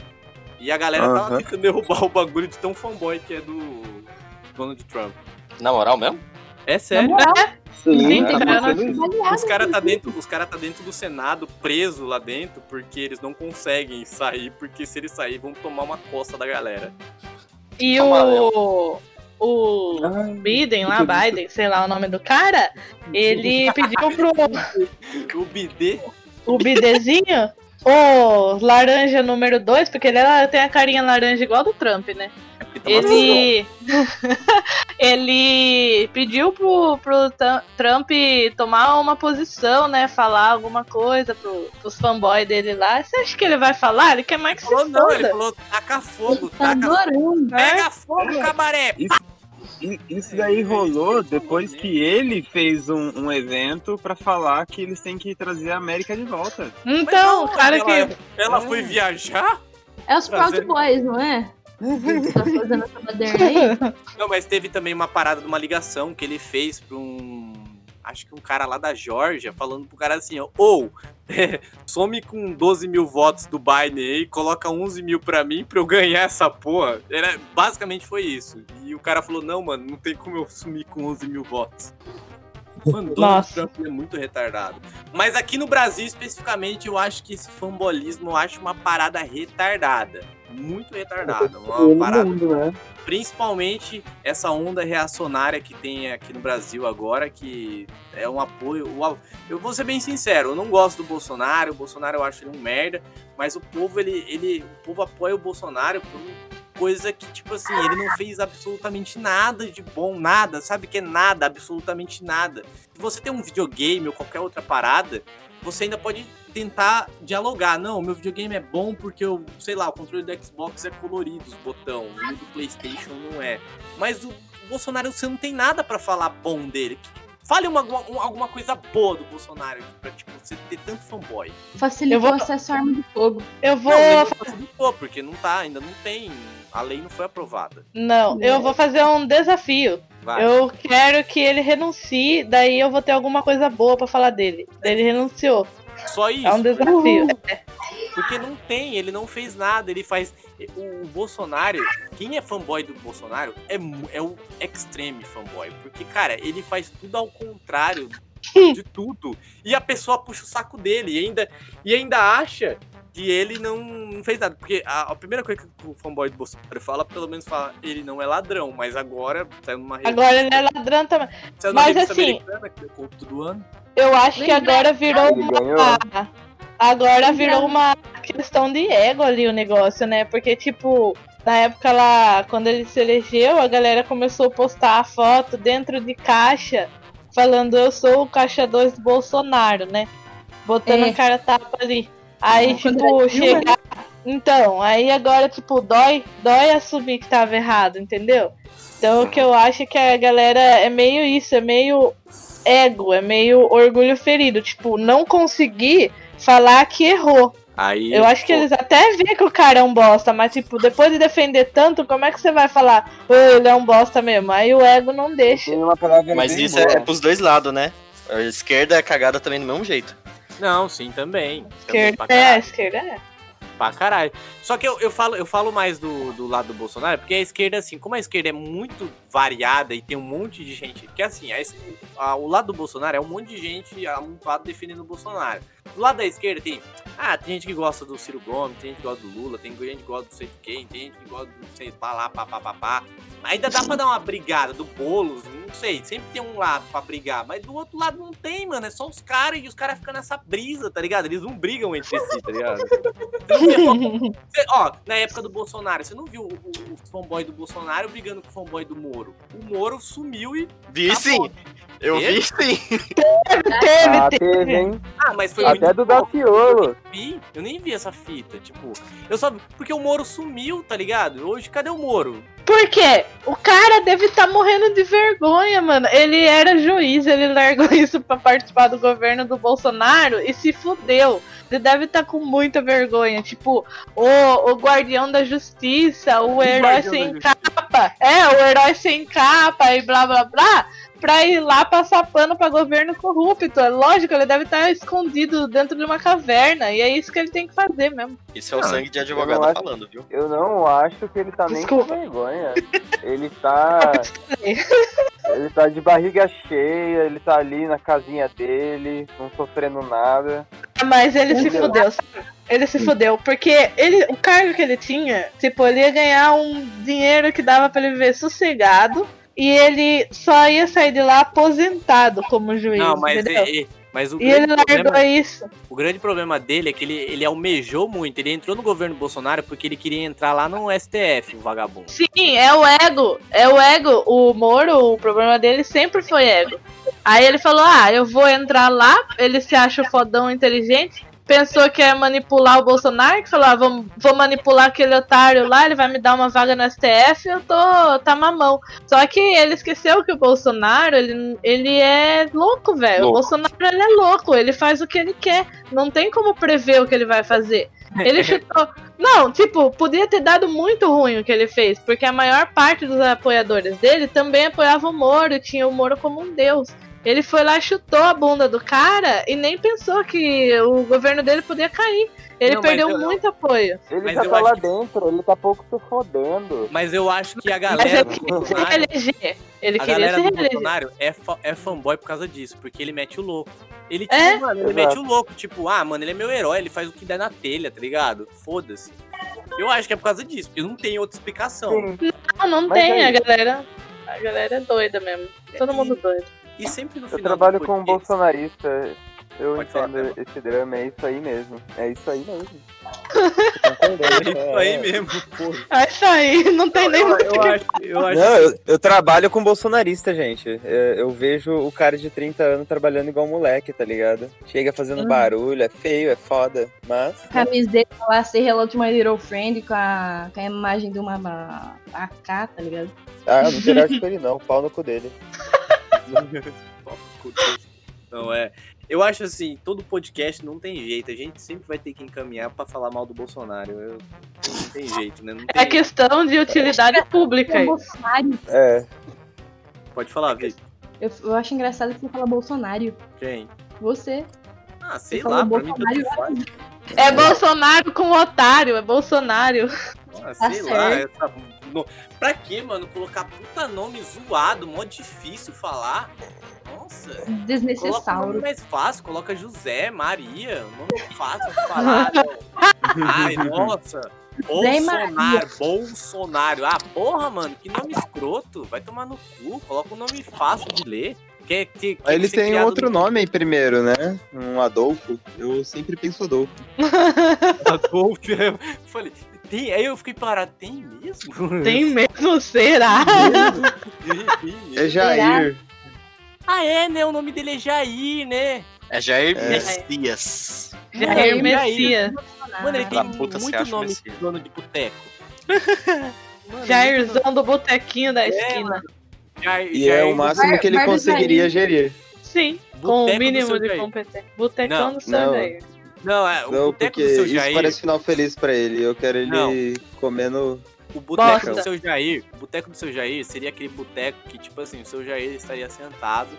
E a galera tava Aham. tentando derrubar o bagulho de tão fanboy que é do Donald Trump. Na moral mesmo? É Na sério. moral, Sim, tá cara, Os caras tá dentro, os cara tá dentro do Senado, preso lá dentro, porque eles não conseguem sair, porque se eles saírem vão tomar uma costa da galera. E Amarelo. o. O Ai, Biden lá. Biden, sei lá o nome do cara, ele pediu pro O BD, o bidezinho o laranja número 2, porque ele é- tem a carinha laranja igual do Trump, né? Tá Ele. ele pediu pro, pro Trump tomar uma posição, né? Falar alguma coisa pro, pros fanboys dele lá. Você acha que ele vai falar? Ele quer mais que se falou não, ele falou taca fogo, Tá taca adorando. Pega fogo, cabaré! Isso daí rolou depois que ele fez um, um evento pra falar que eles têm que trazer a América de volta. Então, o Mas cara ela, que. ela foi viajar? É os Proud. Boys, não é? Tá fazendo essa baderna aí. Não, mas teve também uma parada de uma ligação que ele fez pra um. Acho que um cara lá da Georgia, falando pro cara assim, ó, ou some com 12 mil votos do Biden aí, coloca 11 mil pra mim pra eu ganhar essa porra. Era, basicamente foi isso. E o cara falou, não, mano, não tem como eu sumir com 11 mil votos. Mano, Donald. Trump é muito retardado. Mas aqui no Brasil, especificamente, eu acho que esse fanbolismo eu acho uma parada retardada. Muito retardada. Uma Todo parada mundo, né? principalmente essa onda reacionária que tem aqui no Brasil agora, que é um apoio. Eu vou ser bem sincero, eu não gosto do Bolsonaro, o Bolsonaro eu acho ele um merda, mas o povo, ele, ele, o povo apoia o Bolsonaro por coisa que, tipo assim, ele não fez absolutamente nada de bom, nada, sabe que é nada, absolutamente nada. Se você tem um videogame ou qualquer outra parada, você ainda pode tentar dialogar. Não, meu videogame é bom porque eu, sei lá, o controle do Xbox é colorido, os botão, o do PlayStation não é. Mas o Bolsonaro, você não tem nada pra falar bom dele. Fale uma, uma- alguma coisa boa do Bolsonaro pra tipo, você ter tanto fanboy. Facilitou Eu vou- o acesso à arma de fogo. Eu vou. Não, não facilitou, porque não tá, ainda não tem. A lei não foi aprovada. Não, eu vou fazer um desafio. Vai. Eu quero que ele renuncie, daí eu vou ter alguma coisa boa pra falar dele. Daí Ele renunciou. Só isso. É um desafio. É. Porque não tem, ele não fez nada, ele faz. O, o Bolsonaro, quem é fanboy do Bolsonaro é, é o extreme fanboy. Porque, cara, ele faz tudo ao contrário de tudo. E a pessoa puxa o saco dele e ainda, e ainda acha que ele não, não fez nada. Porque a, a primeira coisa que o fanboy do Bolsonaro fala, pelo menos fala, ele não é ladrão, mas agora saiu numa revista. Agora ele é ladrão também. saiu numa Mas revista assim, americana, que é o corrupto do ano. eu acho que agora virou uma. Agora virou uma questão de ego ali o negócio, né? Porque, tipo, na época lá, quando ele se elegeu, a galera começou a postar a foto dentro de caixa, falando eu sou o caixa 2 do Bolsonaro, né? Botando É. a cara tapa ali. Aí, Quando tipo, chegar. Então, aí agora, tipo, dói, dói assumir que tava errado, entendeu? Então o que eu acho é que a galera é meio isso, é meio ego, é meio orgulho ferido. Tipo, não conseguir falar que errou. Aí, Eu acho que pô, eles até veem que o cara é um bosta, mas tipo, depois de defender tanto, como é que você vai falar, "Ô, ele é um bosta mesmo? Aí o ego não deixa. Mas isso é, boa. é pros dois lados, né? A esquerda é cagada também do mesmo jeito. Não, sim, também. Também Esquerda pra é, esquerda é. Pra caralho. Só que eu, eu, falo, eu falo mais do, do lado do Bolsonaro, porque a esquerda, assim, como a esquerda é muito variada e tem um monte de gente. Porque assim, a a- o lado do Bolsonaro é um monte de gente amontoado defendendo o Bolsonaro. Do lado da esquerda tem. Ah, tem gente que gosta do Ciro Gomes, tem gente que gosta do Lula, tem gente que gosta do sei de quem, tem gente que gosta do sei pá lá, pá, pá, pá, pá. Ainda dá pra dar uma brigada do Boulos, não sei, sempre tem um lado pra brigar, mas do outro lado não tem, mano. É só os caras e os caras ficam nessa brisa, tá ligado? Eles não brigam entre si, tá ligado? Você ó, na época do Bolsonaro, você não viu o, o, o fanboy do Bolsonaro brigando com o fanboy do Moro. O Moro sumiu e. Vi sim. Eu Teve? vi sim. Teve, Ah, teve. teve, hein? Ah, mas foi Até do. Daciolo. vi, eu nem vi essa fita, tipo, eu só porque o Moro sumiu, tá ligado? Hoje cadê o Moro? Por quê? O cara deve estar morrendo de vergonha, mano. Ele era juiz, ele largou isso pra participar do governo do Bolsonaro e se fudeu. Ele deve estar com muita vergonha. Tipo, o, o guardião da justiça, o herói guardião sem capa. É, o herói sem capa e blá blá blá. Pra ir lá passar pano pra governo corrupto. É lógico, ele deve estar escondido dentro de uma caverna. E é isso que ele tem que fazer mesmo. Isso é o sangue de eu advogado não acho- falando, viu? Eu não acho que ele tá nem Desculpa. com vergonha. Ele tá. Ele tá de barriga cheia, ele tá ali na casinha dele, não sofrendo nada. Mas ele se Entendeu? fudeu, sabe? Ele se fudeu, porque ele, o cargo que ele tinha, tipo, ele ia ganhar um dinheiro que dava pra ele viver sossegado e ele só ia sair de lá aposentado como juiz. Não, mas, entendeu? é- é- mas o, E ele grande largou problema, isso. o grande problema dele é que ele, ele almejou muito. Ele entrou no governo Bolsonaro porque ele queria entrar lá no STF, o vagabundo. Sim, é o ego. É o ego. O Moro, o problema dele sempre foi ego. Aí ele falou: Ah, eu vou entrar lá. Ele se acha fodão inteligente. Pensou que ia manipular o Bolsonaro, que falou: ah, vou, vou manipular aquele otário lá, ele vai me dar uma vaga no STF, eu tô. tá mamão. Só que ele esqueceu que o Bolsonaro, ele, ele é louco, velho. O. Bolsonaro ele é louco, ele faz o que ele quer. Não tem como prever o que ele vai fazer. Ele chutou. Não, tipo, podia ter dado muito ruim o que ele fez, porque a maior parte dos apoiadores dele também apoiava o Moro, tinha o Moro como um deus. Ele foi lá, chutou a bunda do cara e nem pensou que o governo dele podia cair. Ele Não, mas perdeu eu- muito apoio. Ele Mas já tá lá que- dentro, ele tá pouco se fodendo. Mas eu acho que a Mas galera ele do queria se reeleger. Ele A queria galera se do. Bolsonaro é, fa- é fanboy por causa disso, porque ele mete o louco. Ele, tipo, É? mano, ele mete o louco, tipo, ah, mano, ele é meu herói, ele faz o que der na telha, tá ligado? Foda-se. Eu acho que é por causa disso, porque não tem outra explicação. Não, não Mas tem, aí- a galera. A galera é doida mesmo. Todo mundo doido. E sempre no Eu final. trabalho do com um bolsonarista. Eu Pode falar, entendo esse drama, é isso aí mesmo. É isso aí mesmo. É isso aí mesmo, porra. É isso aí, não tem nem Eu, muito eu acho, eu acho Não, eu, eu trabalho com bolsonarista, gente. Eu, eu vejo o cara de 30 anos trabalhando igual moleque, tá ligado? Chega fazendo Hum. barulho, é feio, é foda, mas. A camisa dele tá lá, Say Hello to My Little Friend, com a, com a imagem de uma, AK, tá ligado? Ah, não interage com ele não, pau no cu dele. Não é. Eu acho assim, todo podcast não tem jeito. A gente sempre vai ter que encaminhar pra falar mal do Bolsonaro. Eu- não tem jeito, né? Não É tem... questão de utilidade pública. aí. Bolsonaro. É. Pode falar, Vitor. Eu, eu acho engraçado que você fala Bolsonaro. Quem? Você. Ah, sei Você lá, pra mim tanto Bolsonaro. faz. É Bolsonaro com otário, é Bolsonaro. Ah, Tá sei lá. certo. Essa... no- Pra que, mano? Colocar puta nome zoado, mó difícil falar. Nossa. Coloca um nome Desnecessário. mais fácil, coloca José, Maria, nome fácil de falar. não. Ai, nossa. E. Bolsonaro, Bolsonaro. Ah, porra, mano, que nome escroto. Vai tomar no cu, coloca um nome fácil de ler. Quer, que, quer Ele tem outro no- nome aí primeiro, né? Um Adolfo. Eu sempre penso Adolfo. Adolfo. Eu falei, tem, aí eu fiquei parado, tem mesmo? Tem mesmo, será? Tem mesmo. É Jair. Ah, é, né? O nome dele é Jair, né? É Jair É. Messias. Jair É, Messias. Mano, ele tem puta, muito nome de dono de boteco. Mano, Jairzão do botequinho da É, esquina. Jair, E é Jair o máximo Bar- que ele conseguiria gerir. Sim, com Boteco o do mínimo de Jair. competência. Botecão Não, do seu. Jair. Não, é, o Não, boteco porque do seu isso Jair. parece final feliz pra ele. Eu quero ele Não. comendo. O boteco do seu Jair, o boteco do seu Jair seria aquele boteco que, tipo assim, o seu Jair estaria sentado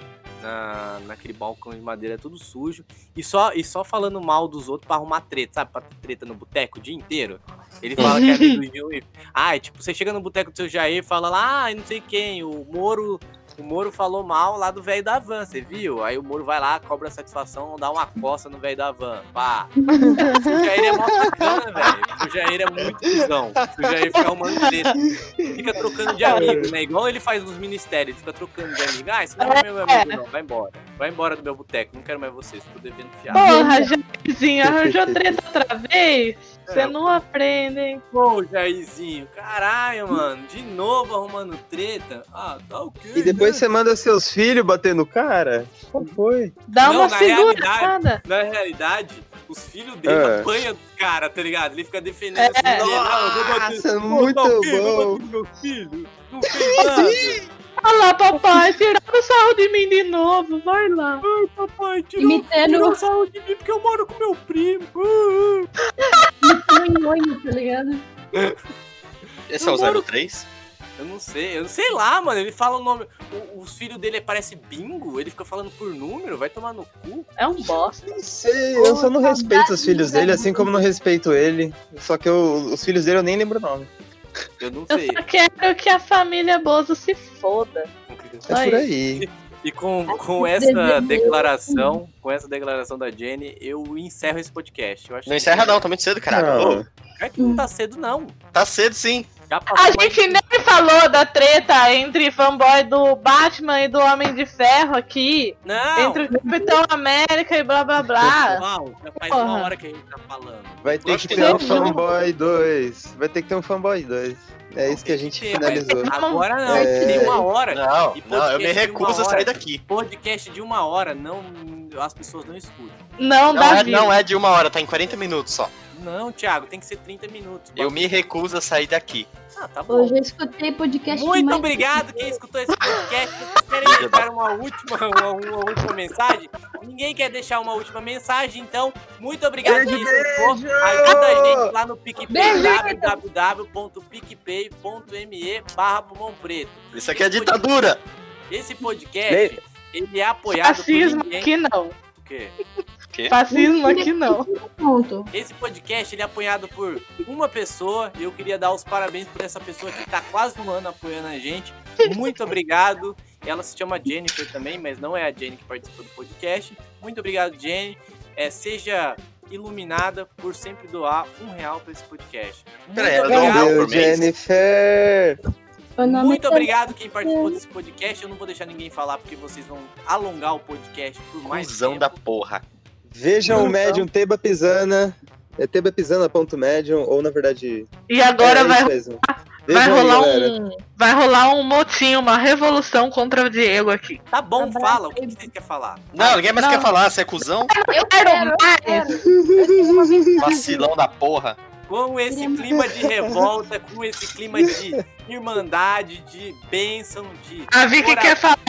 na, naquele balcão de madeira tudo sujo e só, e só falando mal dos outros pra arrumar treta, sabe? Pra ter treta no boteco o dia inteiro. Ele fala que é amigo do Gil e. Ah, tipo, você chega no boteco do seu Jair e fala lá, ah, não sei quem, o Moro. O Moro falou mal lá do velho da van, você viu? Aí o Moro vai lá, cobra satisfação, dá uma coça no velho da van. Pá. O Jair é mó bacana, velho. O Jair é muito cuzão. O Jair fica arrumando treta. Fica trocando de amigo, né? Igual ele faz nos ministérios, ele fica trocando de amigo. Ah, esse não é meu amigo, não. Vai embora. Vai embora do meu boteco. Não quero mais vocês. Tô devendo fiado. Porra, Jairzinho, arranjou treta outra vez? Você É. não aprende, hein? Pô, Jairzinho. Caralho, mano. De novo arrumando treta. Ah, tá ok. E depois você manda seus filhos bater no cara? Qual foi? Dá Não, uma na segurada. Na realidade, os filhos dele É. apanham dos caras, tá ligado? Ele fica defendendo assim, É. não, bater- Nossa, muito tá ok, vou bom. no meu filho. Não fez nada. Olha lá, papai, tiraram sarro de mim de novo. Vai lá. Ai, papai, tirou, Imitando- tirou sarro de mim porque eu moro com meu primo. Nhonho, tá ligado? Esse é o 03? Eu não sei, eu não sei lá, mano. Ele fala o nome. o- os filhos dele parece bingo, ele fica falando por número, vai tomar no cu. É um bosta. Não sei, eu só não respeito os filhos dele, assim como não respeito ele. Só que eu- os filhos dele eu nem lembro o nome. Eu não Eu sei. só quero que a família Bozo se foda. É por aí. E com, com que essa declaração, com essa declaração da Jenny, eu encerro esse podcast. Eu acho Não que- encerra não, tá muito cedo, caralho. Não. É que não tá cedo, não. tá cedo sim. A mais gente nem falou da treta entre fanboy do Batman e do Homem de Ferro aqui. Não! Entre o Capitão América e blá blá blá. Uau, já faz Porra. uma hora que a gente tá falando. Vai ter que que ter um fanboy 2. Vai ter que ter um fanboy 2. É isso que a gente finalizou. Agora não, É. tem uma hora. Não, não, eu me recuso a sair daqui. Podcast de uma hora, não, as pessoas não escutam. Não, Não dá é, vida. não é de uma hora, tá em 40 minutos só. Não, Thiago, tem que ser 30 minutos. Eu me recuso a sair daqui. Ah, tá bom. Eu já escutei podcast Muito obrigado quem escutou esse podcast. Querem deixar uma última, uma, uma última mensagem? Ninguém quer deixar uma última mensagem, então, muito obrigado quem escutou. Ajuda a gente lá no PicPay, www.picpay.me barra Pulmão Preto. Isso aqui é ditadura. Esse podcast, ele é apoiado Fascismo por ninguém. aqui não. O quê? Fascismo aqui não. Ponto. Esse podcast ele é apoiado por uma pessoa e eu queria dar os parabéns por essa pessoa que tá quase um ano apoiando a gente. Muito obrigado. Ela se chama Jennifer também, mas não é a Jenny que participa do podcast. Muito obrigado, Jenny. É, seja iluminada por sempre doar um real para esse podcast. Muito Peraí, eu dou um obrigado. real por mês? Jennifer! Muito é- obrigado quem participou desse podcast. Eu não vou deixar ninguém falar porque vocês vão alongar o podcast por mais Cusão tempo. da porra. Vejam o Medium Teba Pisana. É tebapisana.medium, ou na verdade. E agora é, vai, mesmo. vai aí, rolar um. Vai rolar um motinho, uma revolução contra o Diego aqui. Tá bom, Abraço fala. O que vocês querem falar? Não, ninguém mais Não. quer falar, você é cuzão? Eu quero mais! Vacilão da porra. Com esse clima de revolta, com esse clima de irmandade, de bênção, de. A Vicky quer falar.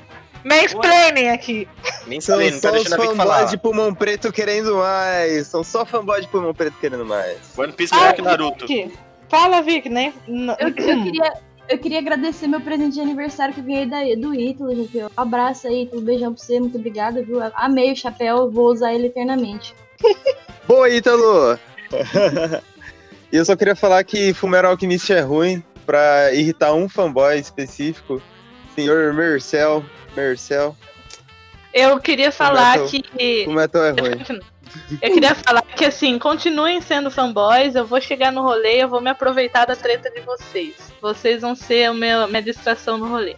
Mansplaining aqui. Nem São não só tá os deixando a Vicky falar. fanboys de pulmão preto querendo mais. São só fanboys de pulmão preto querendo mais. One Piece melhor que Naruto. Vicky. Fala, Vicky, nem. n- Eu, eu queria, eu queria agradecer meu presente de aniversário que eu ganhei da, do Ítalo, gente. Um abraço aí, Ítalo. Beijão pra você, muito obrigada, viu? Amei o chapéu, vou usar ele eternamente. Boa, Ítalo! e eu só queria falar que Fumero Alchemist é ruim pra irritar um fanboy específico. Senhor Mercel. Mercel. Eu queria falar Metal. que. O metal é ruim. Eu queria falar que assim, continuem sendo fanboys, eu vou chegar no rolê, eu vou me aproveitar da treta de vocês. Vocês vão ser a minha, minha distração no rolê.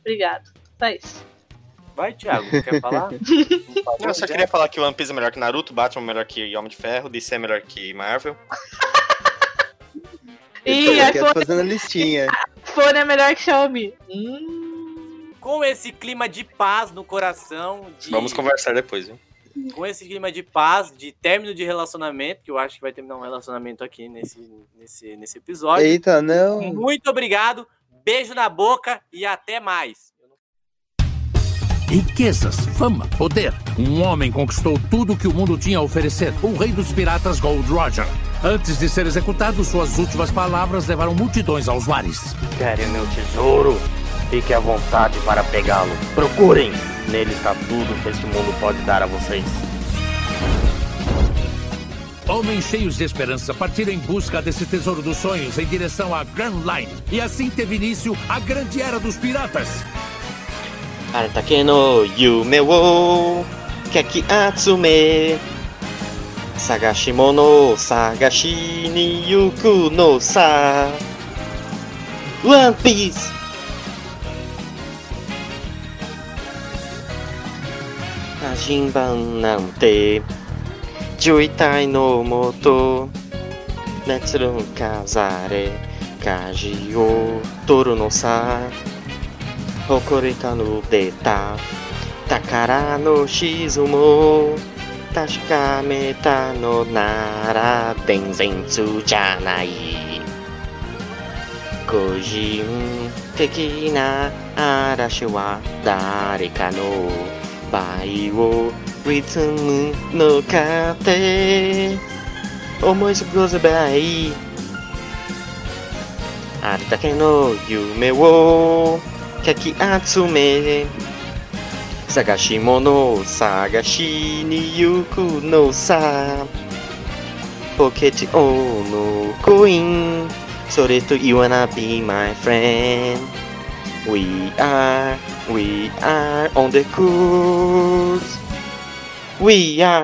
Obrigado. Só isso. Vai, Thiago, quer falar? Eu só queria falar que o One Piece é melhor que Naruto, Batman é melhor que Homem de Ferro, DC é melhor que Marvel. E aqui iPhone, fazendo a listinha. iPhone é melhor que Xiaomi. Hum. Com esse clima de paz no coração, de- Vamos conversar depois, viu? com esse clima de paz, de término de relacionamento, que eu acho que vai terminar um relacionamento aqui nesse, nesse, nesse episódio. Eita, não. Muito obrigado, beijo na boca e até mais. Riquezas, fama, poder. Um homem conquistou tudo que o mundo tinha a oferecer. O rei dos piratas Gold Roger. Antes de ser executado, suas últimas palavras levaram multidões aos mares. Querem meu tesouro? Fique à vontade para pegá-lo. Procurem! Nele está tudo que este mundo pode dar a vocês. Homens cheios de esperança partiram em busca desse tesouro dos sonhos em direção à Grand Line. E assim teve início a grande era dos piratas. Atake Yumewo keki atsume Sagashimono sagashi yuku no sa One Piece を探しに行くのさワンピース新版なんて11体のもと熱の飾れ舵を取るのさ。誇りかぬ出た。宝の沈も確かめたのなら全然通じゃない。個人的な嵐は誰かのバイオリズムの糧思い過ごせばいい。あれだけの夢をかき集め。探し物を探しに行くのさ。ポケットのコイン。それと You wanna be my friend We are, we are on the course We are